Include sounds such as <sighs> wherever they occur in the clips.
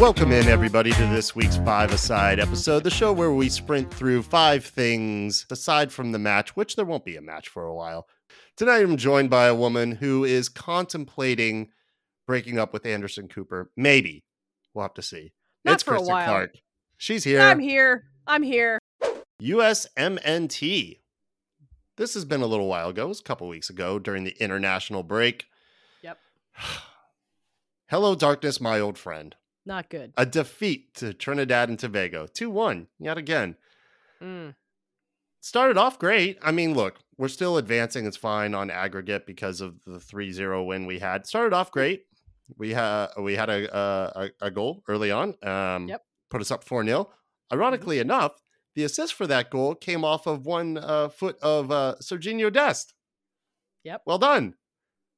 Welcome in, everybody, to this week's Five Aside episode, the show where we sprint through five things aside from the match, which there won't be a match for a while. Tonight, I'm joined by a woman who is contemplating breaking up with Anderson Cooper. Maybe. We'll have to see. Not it's for a Kristen while. Clark. She's here. I'm here. I'm here. USMNT. This has been a little while ago. It was a couple weeks ago during the international break. Yep. <sighs> Hello, darkness, my old friend. Not good. A defeat to Trinidad and Tobago. 2 1, yet again. Mm. Started off great. I mean, look, we're still advancing. It's fine on aggregate because of the 3 0 win we had. Started off great. We had we had a a, a goal early on. Um, Yep. Put us up 4 0. Ironically enough, the assist for that goal came off of one uh, foot of uh, Sergiño Dest. Yep. Well done.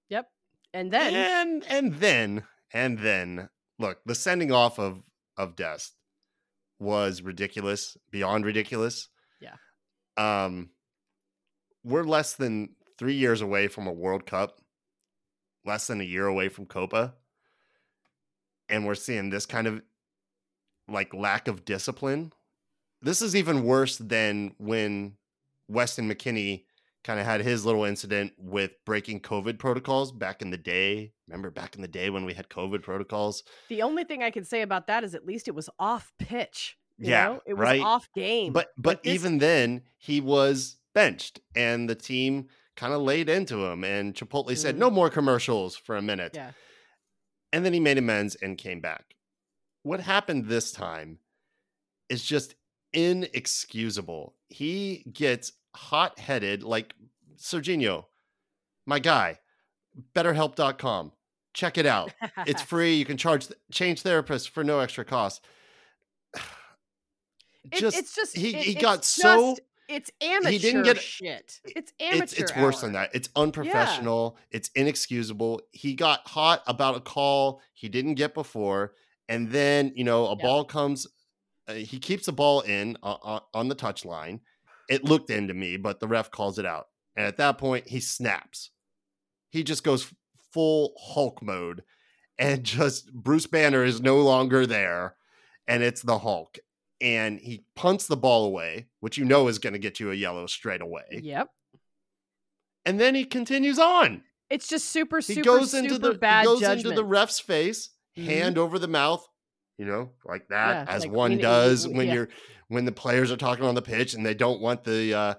Yep. And then and and then and then look the sending off of of Dest was ridiculous beyond ridiculous Yeah. um we're less than three years away from a world cup less than a year away from copa and we're seeing this kind of like lack of discipline this is even worse than when weston mckennie kind of had his little incident with breaking COVID protocols back in the day. Remember back in the day when we had COVID protocols? the only thing I can say about that is at least it was off pitch. you Yeah, know? It was right. off game. But but Like this- even then, he was benched, and the team kind of laid into him. And Chipotle said, "No mm-hmm. more commercials for a minute." Yeah. and then he made amends and came back. What happened this time is just inexcusable. He gets hot headed like Sergiño, my guy, betterhelp.com. Check it out. It's <laughs> free. You can charge change therapists for no extra cost. <sighs> It- Just, it's just he, it- he got so just- it's amateur he didn't get- shit. It's amateur. it's it's worse than that. It's unprofessional. It's inexcusable. He got hot about a call he didn't get before, and then you know a Yep. ball comes. Uh, he keeps the ball in uh, uh, on the touch line. It looked in to me, but the ref calls it out, and at that point he snaps. He just goes full Hulk mode, and <laughs> just Bruce Banner is no longer there, and it's the Hulk. And he punts the ball away, which you know is going to get you a yellow straight away Yep. and then he continues on. It's just super, He super, goes super into the bad he goes judgment. into the ref's face, Mhm. hand over the mouth, you know, like that, Yeah, as like, one does when yeah. you're when the players are talking on the pitch and they don't want the uh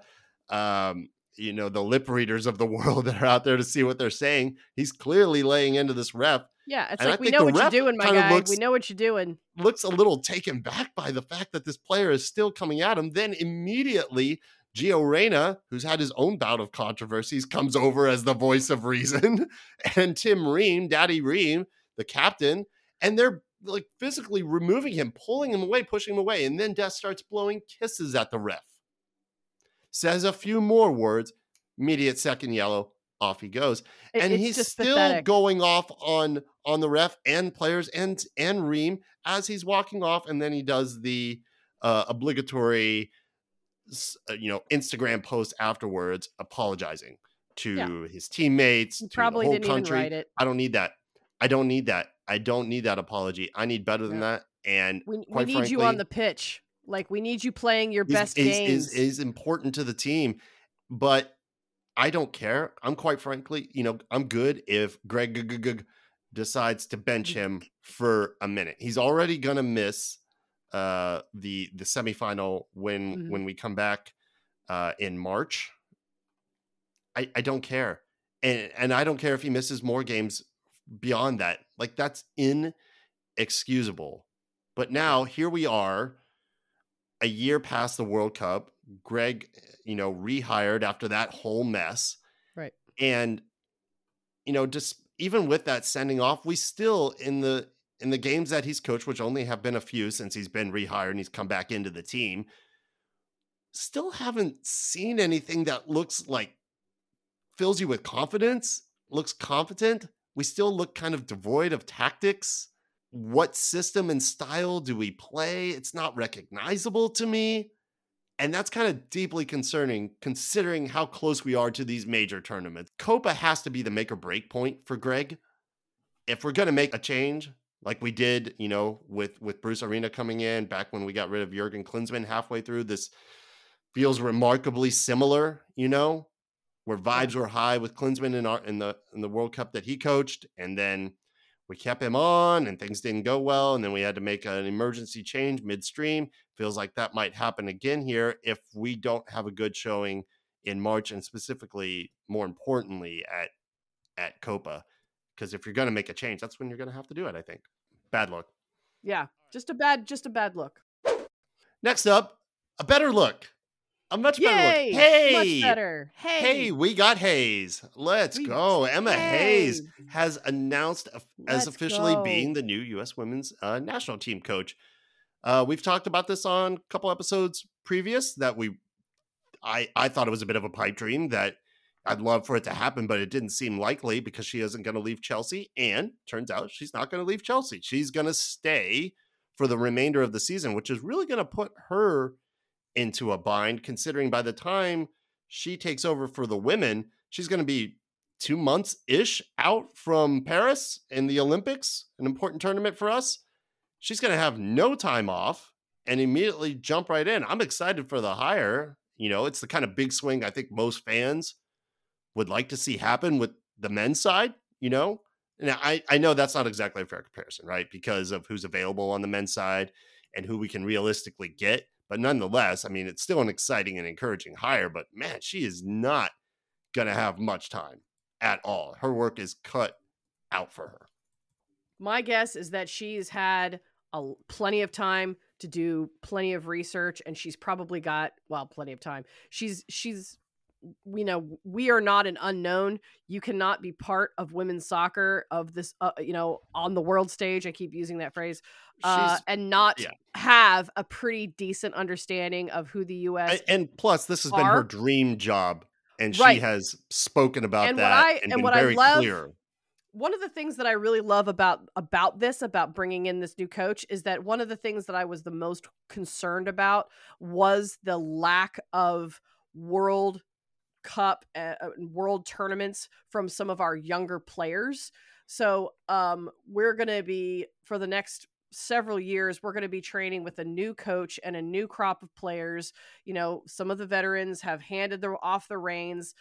um you know the lip readers of the <laughs> world that are out there to see what they're saying. He's clearly laying into this ref. yeah, it's and I like we know what you're doing, my guy. looks- we know what you're doing. Looks a little taken back by the fact that this player is still coming at him. Then immediately Gio Reyna, who's had his own bout of controversies, comes over as the voice of reason, <laughs> and Tim Ream, Daddy Ream, the captain, and they're like physically removing him, pulling him away, pushing him away, and then Dest starts blowing kisses at the ref. Says a few more words, immediate second yellow, off he goes, It- and he's still pathetic. going off on on the ref and players and and Ream as he's walking off, and then he does the uh, obligatory, uh, you know, Instagram post afterwards, apologizing to his teammates, He to probably the whole didn't country. even write it. I don't need that. I don't need that. I don't need that apology. I need better than No. that. And We, we need you on the pitch. Like we need you playing your is, best is, games. is is important to the team. But I don't care. I'm quite frankly, you know, I'm good if Greg G- G- G- decides to bench him for a minute. He's already gonna miss uh the the semifinal when Mhm. when we come back uh in March. I I don't care. And and I don't care if he misses more games beyond that. Like that's inexcusable. But now here we are a year past the World Cup. Greg, you know, rehired after that whole mess. Right. And you know, just even with that sending off, we still in the in the games that he's coached, which only have been a few since he's been rehired and he's come back into the team, still haven't seen anything that looks like fills you with confidence, looks competent. We still look kind of devoid of tactics. What system and style do we play? It's not recognizable to me. And that's kind of deeply concerning considering how close we are to these major tournaments. Copa has to be the make or break point for Greg. If we're going to make a change, like we did, you know, with with Bruce Arena coming in back when we got rid of Jurgen Klinsmann halfway through. This feels remarkably similar, you know, where vibes were high with Klinsmann in our in the in the World Cup that he coached, and then we kept him on and things didn't go well and then we had to make an emergency change midstream. Feels like that might happen again here if we don't have a good showing in march and specifically more importantly at at copa. Because if you're going to make a change that's when you're going to have to do it i think. Bad look Yeah, just a bad, just a bad look. next up a better look a much better Yay! look hey much better. Hey, Hey, we got Hayes. Let's We- go. Emma Hayes Hey. has announced as Let's officially go. being the new U.S. women's uh, national team coach. Uh, we've talked about this on a couple episodes previous that we, I, I thought it was a bit of a pipe dream that I'd love for it to happen, but it didn't seem likely because she isn't going to leave Chelsea. And turns out she's not going to leave Chelsea. She's going to stay for the remainder of the season, which is really going to put her into a bind, considering by the time she takes over for the women, she's going to be two months ish out from Paris in the Olympics, an important tournament for us. She's going to have no time off and immediately jump right in. I'm excited for the hire. You know, it's the kind of big swing I think most fans would like to see happen with the men's side, you know? Now, I, I know that's not exactly a fair comparison, right? Because of who's available on the men's side and who we can realistically get. But nonetheless, I mean, it's still an exciting and encouraging hire. But man, she is not going to have much time at all. Her work is cut out for her. My guess is that she's had a plenty of time to do plenty of research, and she's probably got well, plenty of time. She's she's you know we are not an unknown you cannot be part of women's soccer of this uh, you know on the world stage i keep using that phrase uh, and not yeah. have a pretty decent understanding of who the us and plus, this has been her dream job. And she Right. has spoken about And what that I- and, and what I love- clear. one of the things that I really love about about this about bringing in this new coach is that one of the things that I was the most concerned about was the lack of world cup uh, uh, world tournaments from some of our younger players. So um we're going to be for the next several years we're going to be training with a new coach and a new crop of players. You know, some of the veterans have handed their off the reins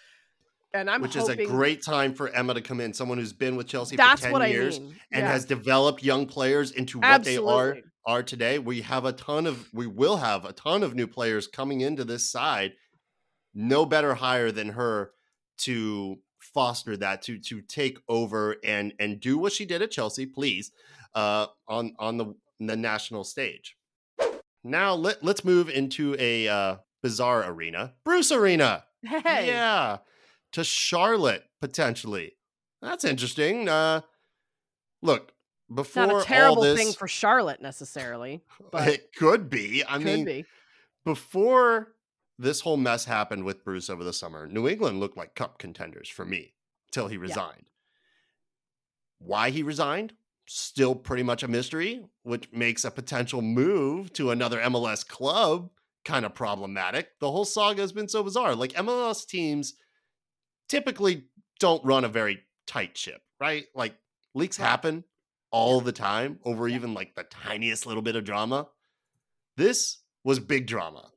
and I'm which hoping is a great time for Emma to come in, someone who's been with Chelsea that's for 10 what years mean. and Yeah. has developed young players into what they are are today. We have a ton of we will have a ton of new players coming into this side. No better hire than her to foster that to to take over and and do what she did at Chelsea, please, uh on on the the national stage. Now let let's move into a uh bizarre arena. Bruce Arena. Hey. Yeah. To Charlotte, potentially. That's interesting. Uh look, before not a terrible all this, thing for Charlotte necessarily. <laughs> but it could be. I could mean, be. before this whole mess happened with Bruce over the summer, New England looked like cup contenders for me till he resigned. Why he resigned? Still pretty much a mystery, which makes a potential move to another MLS club kind of problematic. The whole saga has been so bizarre. Like MLS teams typically don't run a very tight ship, right? Like leaks happen all the time over even like the tiniest little bit of drama. This was big drama.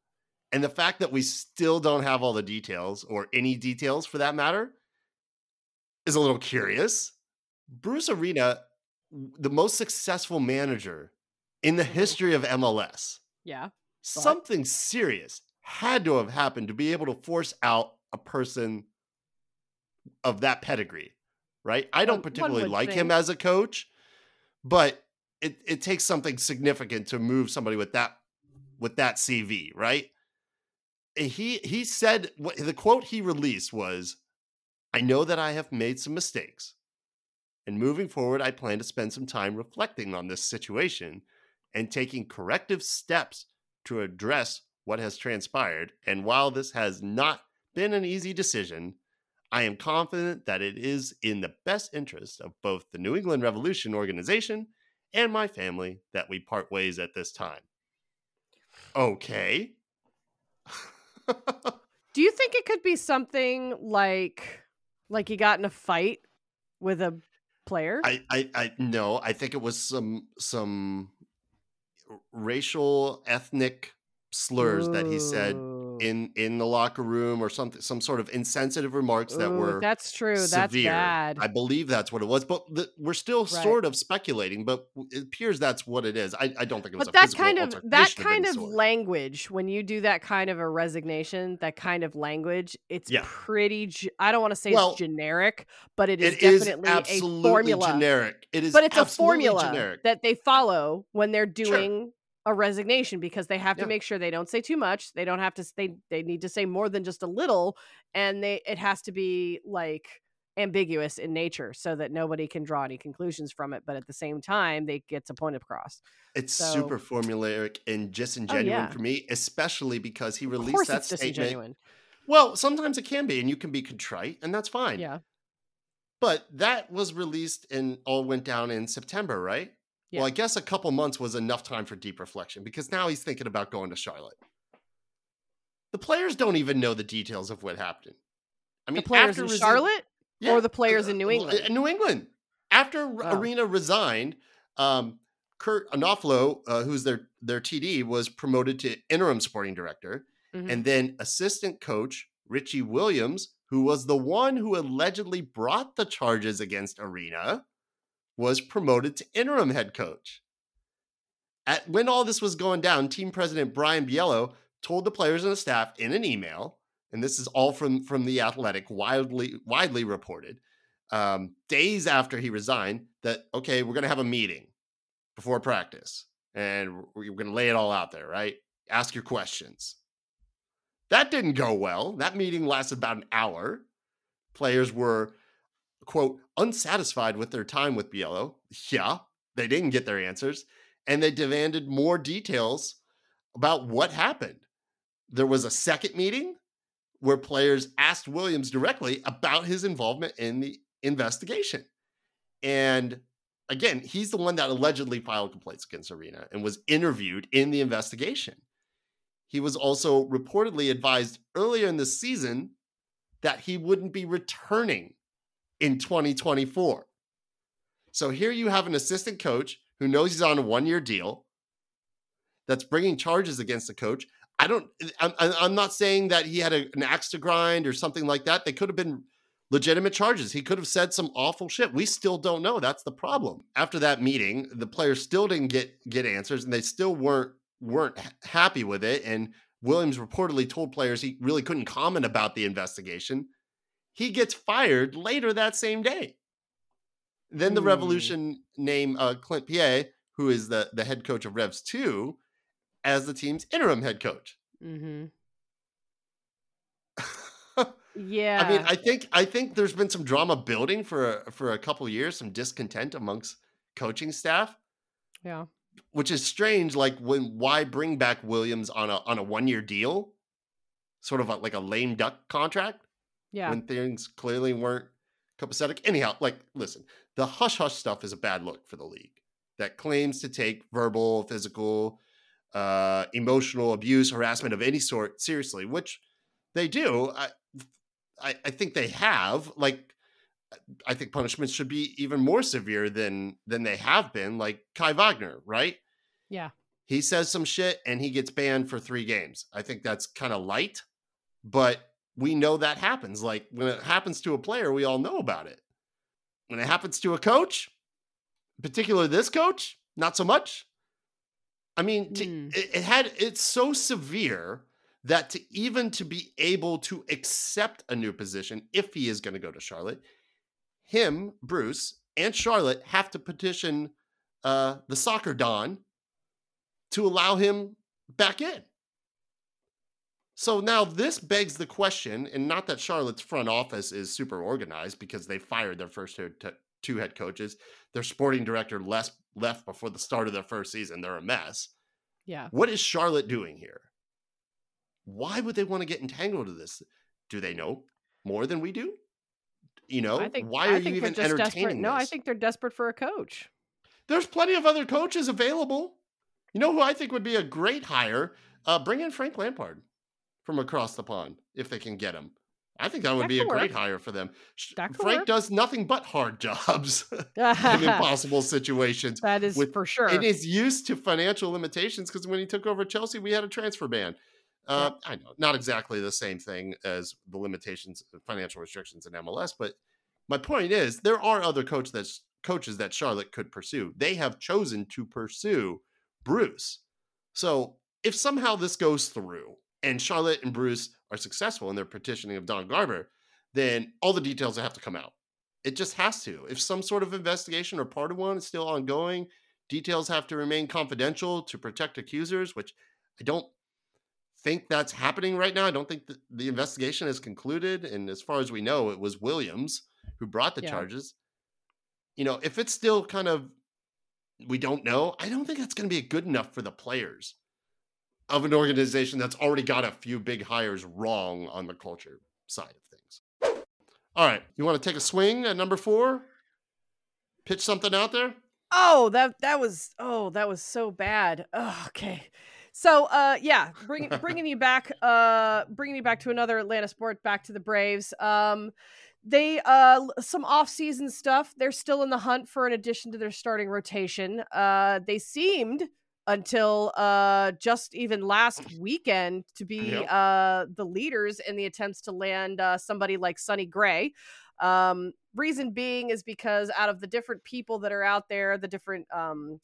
And the fact that we still don't have all the details or any details for that matter is a little curious. Bruce Arena, the most successful manager in the Mhm. history of MLS, Yeah. something serious had to have happened to be able to force out a person of that pedigree, right? I don't particularly like him as a coach, but it, it takes something significant to move somebody with that with that CV, right? He he said the quote he released was, "I know that I have made some mistakes, and moving forward, I plan to spend some time reflecting on this situation and taking corrective steps to address what has transpired. And while this has not been an easy decision, I am confident that it is in the best interest of both the New England Revolution organization and my family that we part ways at this time. Okay. <laughs> Do you think it could be something like like he got in a fight with a player? I, I, I no, I think it was some some racial ethnic slurs that he said Ooh. in in the locker room or something some sort of insensitive remarks that were that's true. That's severe. bad. I believe that's what it was, but the, we're still Right. sort of speculating. But it appears that's what it is. I, I don't think it was but a that kind of that kind any of language when you do that kind of a resignation that kind of language it's Yeah. pretty i don't want to say Well, it's generic but it is It is definitely absolutely a formula generic. It is, but it's a formula generic. that they follow when they're Sure. A resignation because they have to make sure they don't say too much they don't have to they they need to say more than just a little and they it has to be like ambiguous in nature so that nobody can draw any conclusions from it but at the same time they get a point across It's So- super formulaic and disingenuous oh, yeah. for me, especially because he of released course that it's statement. Well, sometimes it can be, and you can be contrite, and that's fine. yeah But that was released and all went down in September, right? Yeah. Well, I guess a couple months was enough time for deep reflection because now he's thinking about going to Charlotte. The players don't even know the details of what happened. I mean, the players after in resi- Charlotte Yeah, or the players uh, in New England? In New England. After Oh. Arena resigned, um, Curt Onalfo, uh, who's their their TD, was promoted to interim sporting director, Mhm. and then assistant coach Richie Williams, who was the one who allegedly brought the charges against Arena, was promoted to interim head coach. At when all this was going down, team president Brian Bilello told the players and the staff in an email, and this is all from from the Athletic, widely widely reported, um, days after he resigned, that okay, we're gonna have a meeting before practice, and we're gonna lay it all out there, right? Ask your questions. That didn't go well. That meeting lasted about an hour. Players were, quote, unsatisfied with their time with Bilello. Yeah, they didn't get their answers. And they demanded more details about what happened. There was a second meeting where players asked Williams directly about his involvement in the investigation. And again, he's the one that allegedly filed complaints against Arena and was interviewed in the investigation. He was also reportedly advised earlier in the season that he wouldn't be returning in 2024. So here you have an assistant coach who knows he's on a one year deal that's bringing charges against the coach. I don't, I'm, I'm not saying that he had a, an axe to grind or something like that. They could have been legitimate charges. He could have said some awful shit. We still don't know. That's the problem. After that meeting, the players still didn't get get answers and they still weren't weren't happy with it and Williams reportedly told players he really couldn't comment about the investigation. He gets fired later that same day. Then the Hmm. Revolution name uh, Clint Peay, who is the, the head coach of Revs 2, as the team's interim head coach. Mhm. Yeah. <laughs> I mean, I think I think there's been some drama building for a, for a couple years, some discontent amongst coaching staff, yeah. which is strange. Like, when why bring back Williams on a on a one year deal, sort of a, like a lame duck contract Yeah. when things clearly weren't copacetic. Anyhow, like, listen, the hush hush stuff is a bad look for the league that claims to take verbal, physical, uh, emotional abuse, harassment of any sort seriously, which they do. I, I, I think they have. Like, I think punishments should be even more severe than than they have been. Like Kai Wagner, right? yeah. he says some shit and he gets banned for three games. I think that's kind of light, but we know that happens. Like when it happens to a player, we all know about it. When it happens to a coach, particularly this coach, not so much. I mean, to, Hmm. it, it had it's so severe that to even to be able to accept a new position if he is going to go to Charlotte, him, Bruce, and Charlotte have to petition uh, the soccer don to allow him back in. So now this begs the question, and not that Charlotte's front office is super organized because they fired their first two, head coaches. Their sporting director left, left before the start of their first season. They're a mess. Yeah. What is Charlotte doing here? Why would they want to get entangled in this? Do they know more than we do? You know, I think why I are think you even just desperate. entertaining No, I think they're desperate for a coach. There's plenty of other coaches available. You know who I think would be a great hire? Uh, bring in Frank Lampard from across the pond if they can get him. I think that would That be a could great hire for them. Frank work. does nothing but hard <laughs> jobs in <laughs> impossible situations. that is with- for sure. It is used to financial limitations because when he took over Chelsea, we had a transfer ban. Uh, I know, not exactly the same thing as the limitations, financial restrictions in MLS, but my point is there are other coach that's, coaches that Charlotte could pursue. They have chosen to pursue Bruce. So if somehow this goes through and Charlotte and Bruce are successful in their petitioning of Don Garber, then all the details have to come out. It just has to. If some sort of investigation or part of one is still ongoing, details have to remain confidential to protect accusers, which I don't think that's happening right now. I don't think that the investigation is concluded. And as far as we know, it was Williams who brought the Yeah. charges. You know, if it's still kind of, we don't know, I don't think that's going to be good enough for the players of an organization that's already got a few big hires wrong on the culture side of things. All right. You want to take a swing at number four? Pitch something out there? Oh, that that was oh, that was so bad. Oh, okay. So, uh, yeah, bringing bringing you back, uh, bringing you back to another Atlanta sport, back to the Braves. Um, they uh some off-season stuff. They're still in the hunt for an addition to their starting rotation. Uh, they seemed until uh just even last weekend to be Yep. uh the leaders in the attempts to land uh, somebody like Sonny Gray. Um, reason being is because out of the different people that are out there, the different um,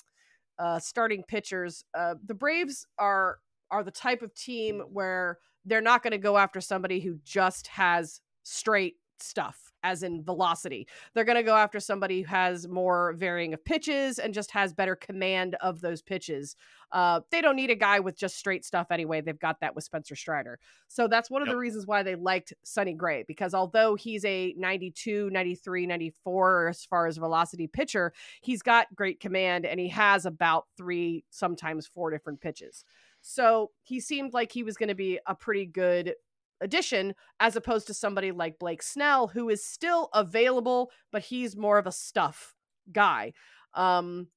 uh, starting pitchers, uh, the Braves are are the type of team where they're not going to go after somebody who just has straight stuff, as in velocity. They're going to go after somebody who has more varying of pitches and just has better command of those pitches. Uh, they don't need a guy with just straight stuff anyway. They've got that with Spencer Strider. So that's one of the reasons why they liked Sonny Gray because although he's a 92, 93, 94 as far as velocity pitcher, he's got great command and he has about three, sometimes four different pitches. So he seemed like he was going to be a pretty good addition as opposed to somebody like Blake Snell, who is still available, but he's more of a stuff guy. Um,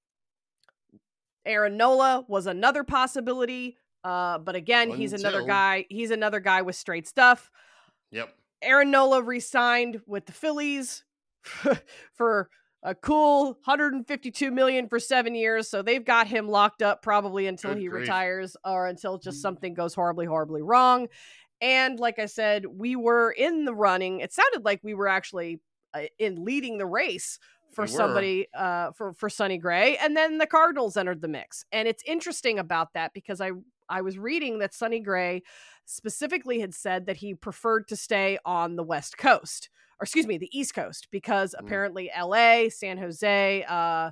Aaron Nola was another possibility. Uh, but again, he's another guy. He's another guy with straight stuff. Yep. Aaron Nola re-signed with the Phillies <laughs> for a cool 152 million for seven years. So they've got him locked up probably until Good he grief. retires or until just something goes horribly, horribly wrong. And like I said, we were in the running. It sounded like we were actually uh, in leading the race for We somebody uh, for for Sonny Gray, and then the Cardinals entered the mix. And it's interesting about that because I I was reading that Sonny Gray specifically had said that he preferred to stay on the West Coast, or excuse me, the East Coast, because Mm. apparently L.A., San Jose, uh,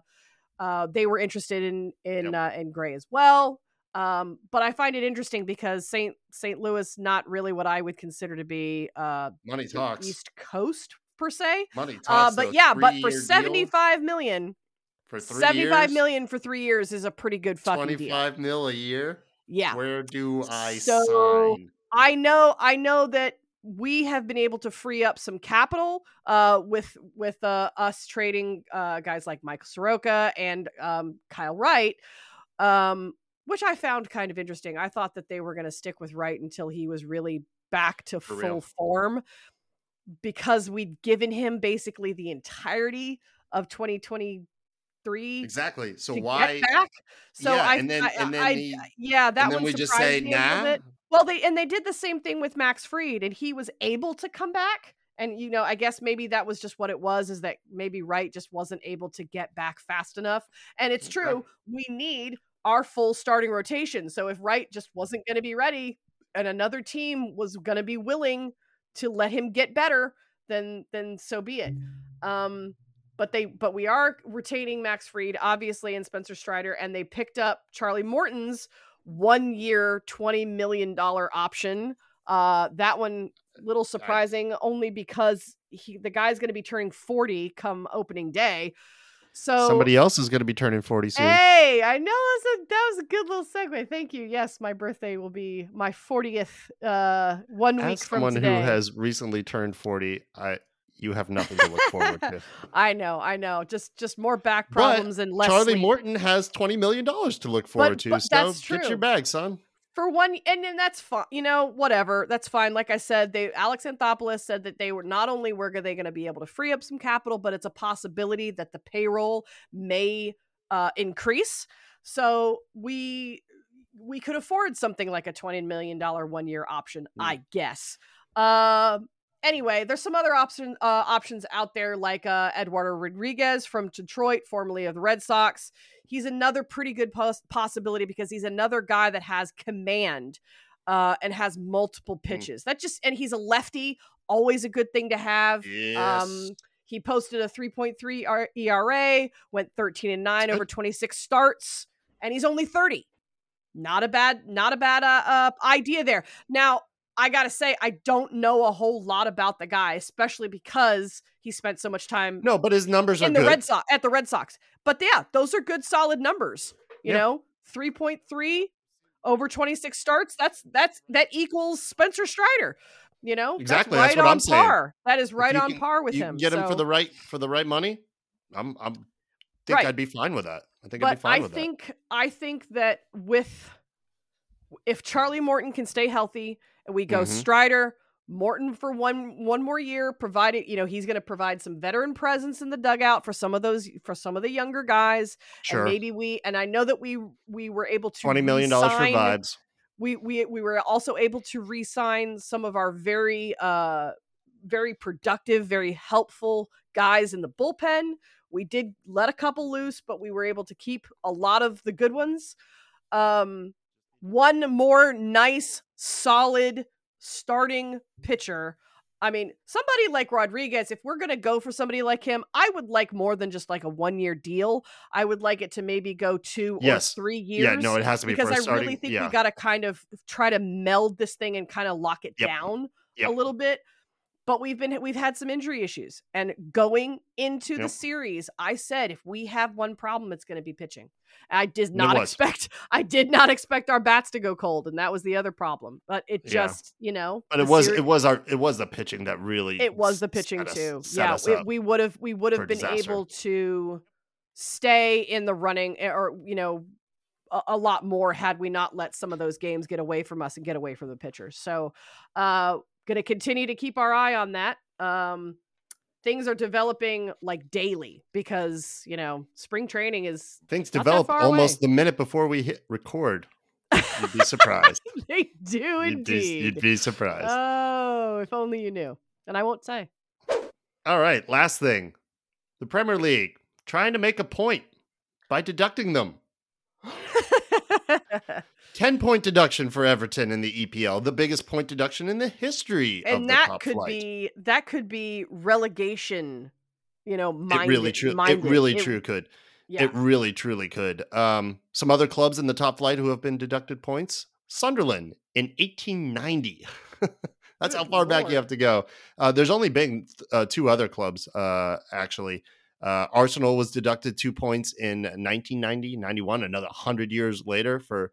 uh, they were interested in in Yep. uh, in Gray as well. Um, but I find it interesting because Saint St. Louis not really what I would consider to be uh, Money talks. East Coast per se. Money talks. Uh, but yeah, but for 75 million, for three 75 years, million for three years is a pretty good fucking deal. 25 mil a year. Yeah. Where do I So- sign? I know I know that we have been able to free up some capital uh, with with uh, us trading uh, guys like Michael Soroka and um, Kyle Wright, um, which I found kind of interesting. I thought that they were going to stick with Wright until he was really back to For full real. form because we'd given him basically the entirety of 2023 Exactly. So why? So Yeah, I, and then- I, and then I- the- yeah, that and then we just say me a little nah. Well, they and they did the same thing with Max Fried, and he was able to come back. And you know, I guess maybe that was just what it was, is that maybe Wright just wasn't able to get back fast enough. And it's true, we need our full starting rotation. So if Wright just wasn't going to be ready, and another team was going to be willing to let him get better, then then so be it. Um, but they but we are retaining Max Fried, obviously, and Spencer Strider, and they picked up Charlie Morton's one year, $20 million option. Uh, that one little surprising only because he the guy's going to be turning 40 come opening day. So Somebody else is going to be turning 40 soon. Hey, I know that's a, that was a good little segue. Thank you. Yes, my birthday will be my 40th uh one week As from someone who has recently turned 40, I you have nothing to look forward to. <laughs> I know, I know. Just just more back But problems and less Charlie sleep. Morton has $20 million to look forward to. but so that's get your true. bag, son. For one and then that's fine you know whatever that's fine like i said they alex anthopoulos said that they were not only were they going to be able to free up some capital but it's a possibility that the payroll may uh, increase so we we could afford something like a 20 million dollar one year option mm. i guess uh, anyway, there's some other option uh, options out there, like uh, Eduardo Rodriguez from Detroit, formerly of the Red Sox. He's another pretty good pos- possibility because he's another guy that has command uh, and has multiple mm. pitches. Mm. That just and he's a lefty, always a good thing to have. Yes. Um, he posted a 3.3 ERA, went 13 and 9 over 26 starts, and he's only 30. Not a bad, not a bad uh, uh, idea there. Now, I gotta say, I don't know a whole lot about the guy, especially because he spent so much time. No, but his numbers are in the good. Red Sox at the Red Sox. But yeah, those are good, solid numbers. You yeah. know, three point three over twenty six starts. That's that's that equals Spencer Strider. You know, exactly. That's, right that's on par. That is right on can, par with him. Get so. him for the right for the right money. I'm I'm think right. I'd be fine with that. I think but I'd be fine I with think, that. I think that with if Charlie Morton can stay healthy and we go mm-hmm. Strider, Morton for one one more year, provided you know he's going to provide some veteran presence in the dugout for some of those for some of the younger guys. Sure. And maybe we and I know that we we were able to twenty million dollars for vibes. We we we were also able to re-sign some of our very uh very productive, very helpful guys in the bullpen. We did let a couple loose, but we were able to keep a lot of the good ones. Um, one more nice, solid starting pitcher. I mean, somebody like Rodriguez, if we're going to go for somebody like him, I would like more than just like a one year deal. I would like it to maybe go two yes. or three years. Yeah, no, it has to be because I starting, really think yeah. we got to kind of try to meld this thing and kind of lock it yep. down yep. a little bit but we've been we've had some injury issues and going into yep. the series i said if we have one problem it's going to be pitching i did not expect <laughs> i did not expect our bats to go cold and that was the other problem but it just yeah. you know but it was series, it was our it was the pitching that really it was the pitching too yeah it, we would have we would have been disaster. able to stay in the running eh, or you know a, a lot more had we not let some of those games get away from us and get away from the pitchers so uh going to continue to keep our eye on that. Um, things are developing like daily because you know spring training is things develop almost away. the minute before we hit record. You'd be surprised. <laughs> they do you'd indeed. Be, you'd be surprised. Oh, if only you knew. And I won't say. All right, last thing. The Premier League trying to make a point by deducting them. <laughs> 10 point deduction for Everton in the EPL, the biggest point deduction in the history and of that top could flight. be that could be relegation, you know, minded, it really true minded. it really it, true could. Yeah. It really truly could. Um some other clubs in the top flight who have been deducted points. Sunderland in 1890. <laughs> That's Good how far Lord. back you have to go. Uh, there's only been uh, two other clubs, uh, actually. Uh, Arsenal was deducted two points in 1990, 91, another 100 years later for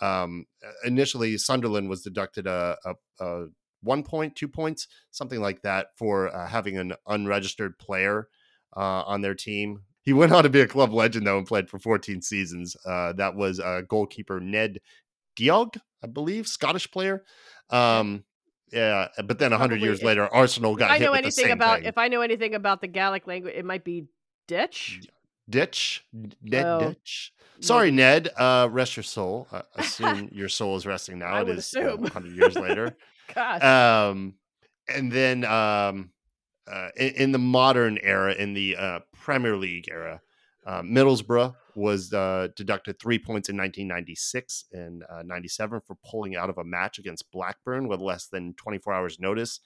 um, initially Sunderland was deducted a, a, a, one point, two points, something like that for uh, having an unregistered player uh, on their team. He <laughs> went on to be a club legend though and played for 14 seasons. Uh, that was uh, goalkeeper Ned Doig, I believe, Scottish player. Um, yeah, but then 100 years later, Arsenal got. I know anything about thing. if I know anything about the Gaelic language, it might be ditch. Ditch, Ned Oh. Ditch. Sorry, Ned. Uh, rest your soul. I assume <laughs> your soul is resting now. It is assume. 100 years later. <laughs> Gosh. Um, and then um, uh, in, in the modern era, in the uh, Premier League era, uh, Middlesbrough was uh, deducted three points in 1996 and uh, 97 for pulling out of a match against Blackburn with less than 24 hours notice.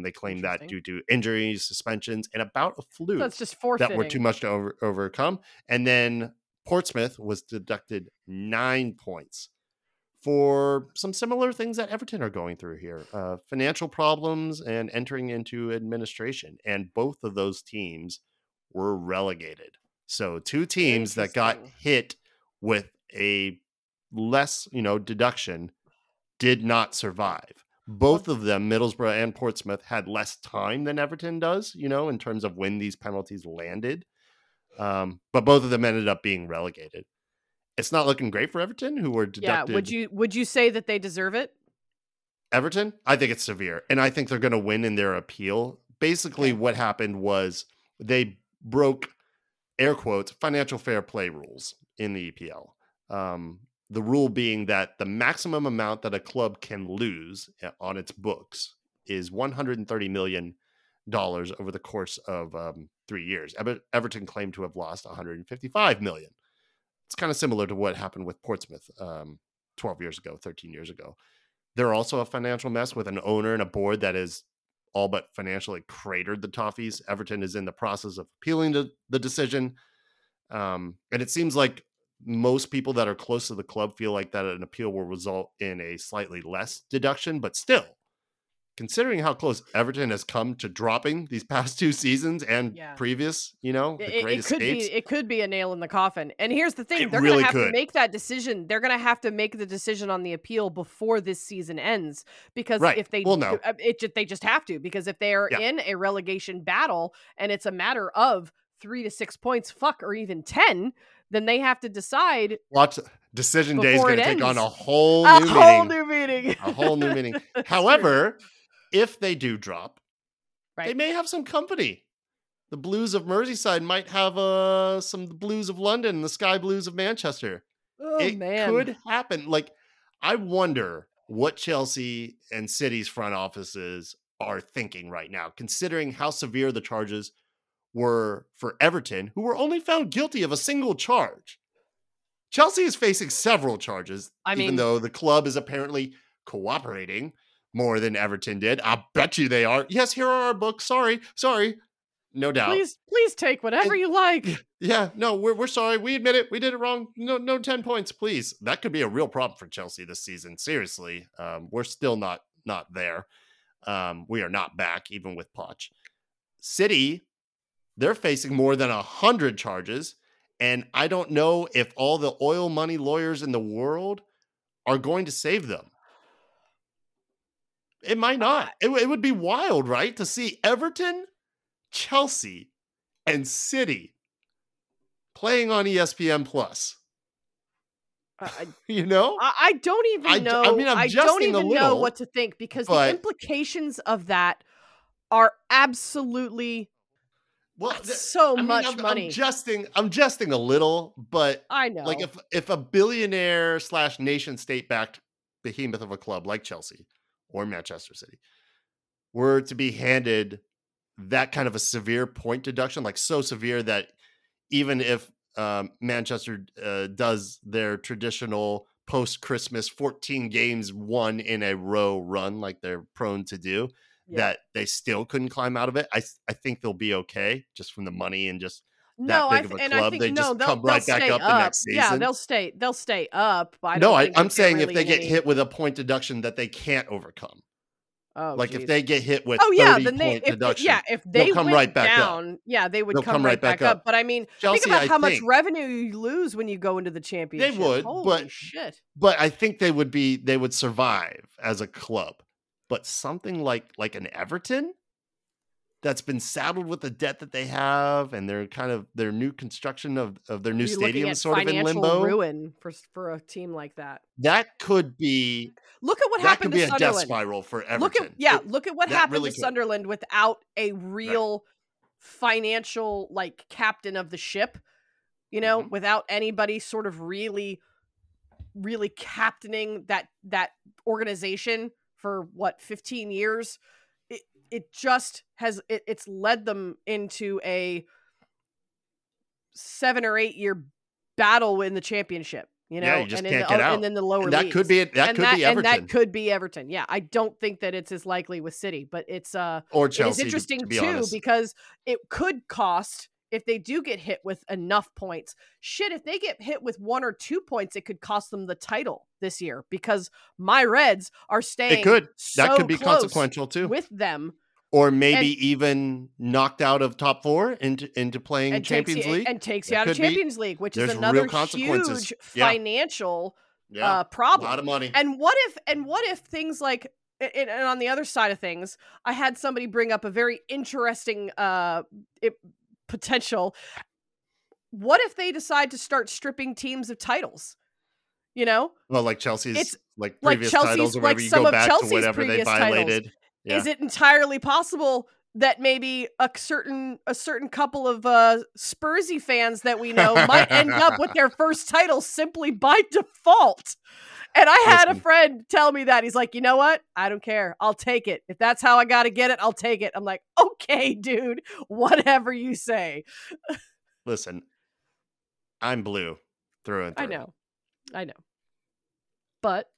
They claimed that due to injuries, suspensions, and about a flu so it's just that were too much to over, overcome. And then Portsmouth was deducted nine points for some similar things that Everton are going through here uh, financial problems and entering into administration. And both of those teams were relegated. So, two teams that got hit with a less, you know, deduction did not survive. Both of them, Middlesbrough and Portsmouth, had less time than Everton does, you know, in terms of when these penalties landed. Um, but both of them ended up being relegated. it's not looking great for Everton, who were deducted. Yeah, would you would you say that they deserve it? Everton, I think it's severe, and I think they're going to win in their appeal. Basically, what happened was they broke air quotes financial fair play rules in the EPL. Um, the rule being that the maximum amount that a club can lose uh, on its books is 130 million dollars over the course of um, three years. Ever- Everton claimed to have lost 155 million. It's kind of similar to what happened with Portsmouth um, 12 years ago, 13 years ago. They're also a financial mess with an owner and a board that is all but financially cratered the Toffees. Everton is in the process of appealing to the decision. Um, and it seems like most people that are close to the club feel like that an appeal will result in a slightly less deduction, but still, considering how close Everton has come to dropping these <laughs> past two seasons and Yeah. previous, you know, It, the it- great it could escapes. be it could be a nail in the coffin. And here's the thing: It they're really gonna have could. to make that decision. They're gonna have to make the decision on the appeal before this season ends. Because Right. if they Well, no. uh, it just they just have to. Because if they are Yeah. in a relegation battle and it's a matter of three to six points, fuck, or even ten, then they have to decide Watch decision day is going to take on a whole a new whole meaning. new meeting. a whole new meaning. <laughs> However, true. If they do drop, they may have some company. The Blues of Merseyside might have uh, some Blues of London, the Sky Blues of Manchester. oh it man, could happen. Like, I wonder what Chelsea and City's front offices are thinking right now, considering how severe the charges were for Everton, who were only found guilty of a single charge. Chelsea is facing several charges, I even mean- though the club is apparently cooperating more than Everton did. I bet you they are. Yes, here are our books. Sorry, sorry. No doubt. please please take whatever And- you like. Yeah, no, we're we're sorry. We admit it. We did it wrong. No, no, ten points, please. That could be a real problem for Chelsea this season. Seriously, um, we're still not not there. Um, we are not back, even with Poch. City, they're facing more than a hundred charges, and I don't know if all the oil money lawyers in the world are going to save them. It might not. It, it would be wild, right, to see Everton, Chelsea, and City playing on ESPN Plus. I- I- <laughs> You know? I, I don't even know. I mean, I'm I don't even know little, what to think because the implications of that are absolutely well, th- so I mean, much I'm, money. I'm jesting. I'm jesting a little, but I know. like if if a billionaire slash nation state backed behemoth of a club like Chelsea or Manchester City were to be handed that kind of a severe point deduction, like so severe that even if um, Manchester uh, does their traditional post Christmas 14 games won in a row run, like they're prone to do, Yeah. that they still couldn't climb out of it. I, I think they'll be okay just from the money and just no, I th- and I think they no, just they'll, come they'll right back stay up the up. next Yeah, they'll stay. They'll stay up. I no, I, they're saying if they get any- hit with a point deduction that they can't overcome. oh, like if they get hit with Oh yeah, 30 then they if, deduction, yeah if they come went right back up. down, yeah they would They'll come, right back, up. But I mean, Chelsea, think about I how much revenue you lose when you go into the championship. They would, Holy but- shit. but I think they would be they would survive as a club. But something like like an Everton that's been saddled with the debt that they have and their kind of their new construction of, of their new You're stadium sort of in limbo. ruin for for a team like that. That could be Look at what that could happened be to a death Sunderland. spiral for Everton. Look at yeah, It- look at what happened really to could. Sunderland without a real financial like captain of the ship. You know, Mhm. without anybody sort of really really captaining that that organization for what 15 years. It just has it, it's led them into a 7 or 8 year battle in the championship, you know, Yeah, you just and can't the, get out. and then the lower And that leagues could be that and could that, be and that could be Everton. Yeah, I don't think that it's as likely with City, but it's uh or Chelsea. to- interesting to be too honest. because it could cost if they do get hit with enough points. Shit, if they get hit with one or two points, it could cost them the title this year because my Reds are staying. it could that so could be consequential too. with them or maybe even knocked out of top four into into playing and takes Champions you, League. and takes you out of could be- Champions League, which there's is another huge Yeah. financial yeah, uh, a problem. lot of money. And what if and what if things like and, and on the other side of things, I had somebody bring up a very interesting uh it, potential. what if they decide to start stripping teams of titles? You know, Well, like Chelsea's It's like like previous Chelsea's- titles or like wherever you some go of back Chelsea's to whatever they violated. titles. Yeah. is it entirely possible that maybe a certain a certain couple of uh Spursy fans that we know might end up with their first title simply by default? And I had a friend tell me that he's like, you know what? I don't care. I'll take it. If that's how I got to get it, I'll take it. I'm like, okay, dude, whatever you say. Listen, I'm blue through and through. I know, I know, but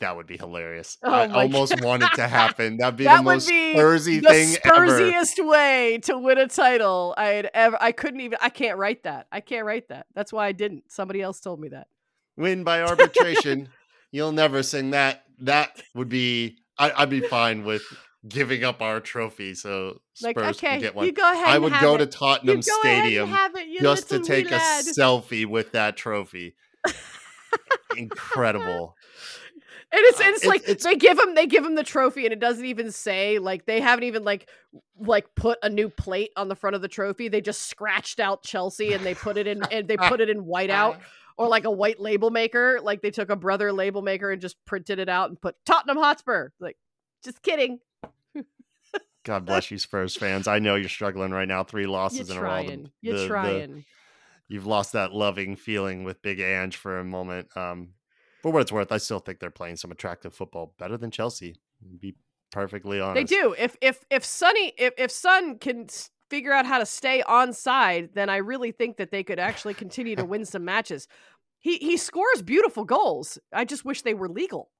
That would be hilarious. Oh I almost <laughs> want it to happen. That'd be That the most be Spursy the thing ever. Spursiest way to win a title I'd ever. I couldn't even. I can't write that. I can't write that. That's why I didn't. Somebody else told me that. Win by <laughs> arbitration. You'll never sing that. That would be. I, I'd be fine with giving up our trophy so Spurs Like, okay, can get one. you go ahead. I would go it. to Tottenham go Stadium it, just to take a lad. selfie with that trophy. <laughs> Incredible. And it's Uh, and it's it's- like it's- they give him they give him the trophy and it doesn't even say like they haven't even like like put a new plate on the front of the trophy. They just scratched out Chelsea and they put it in and they <laughs> put it in whiteout or like a white label maker. Like they took a brother label maker and just printed it out and put Tottenham Hotspur. Like just kidding. God <laughs> bless you, Spurs fans. I know you're struggling right now. Three You're losses in a row. The- trying. You're the- the- trying. you've lost that loving feeling with Big Ange for a moment. Um, for what it's worth, I still think they're playing some attractive football, better than Chelsea. Be perfectly honest. They do. If if if Sonny if if Son can figure out how to stay on side, then I really think that they could actually continue to win some matches. He he scores beautiful goals. I just wish they were legal.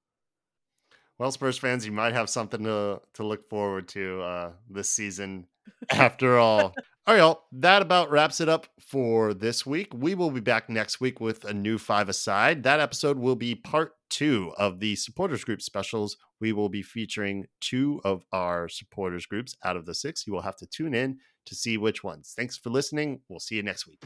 Well, Spurs fans, you might have something to to look forward to uh, this season. <laughs> After all, all right, y'all. That about wraps it up for this week. We will be back next week with a new five aside. That episode will be part two of the supporters group specials. We will be featuring two of our supporters groups out of the six. You will have to tune in to see which ones. Thanks for listening. We'll see you next week.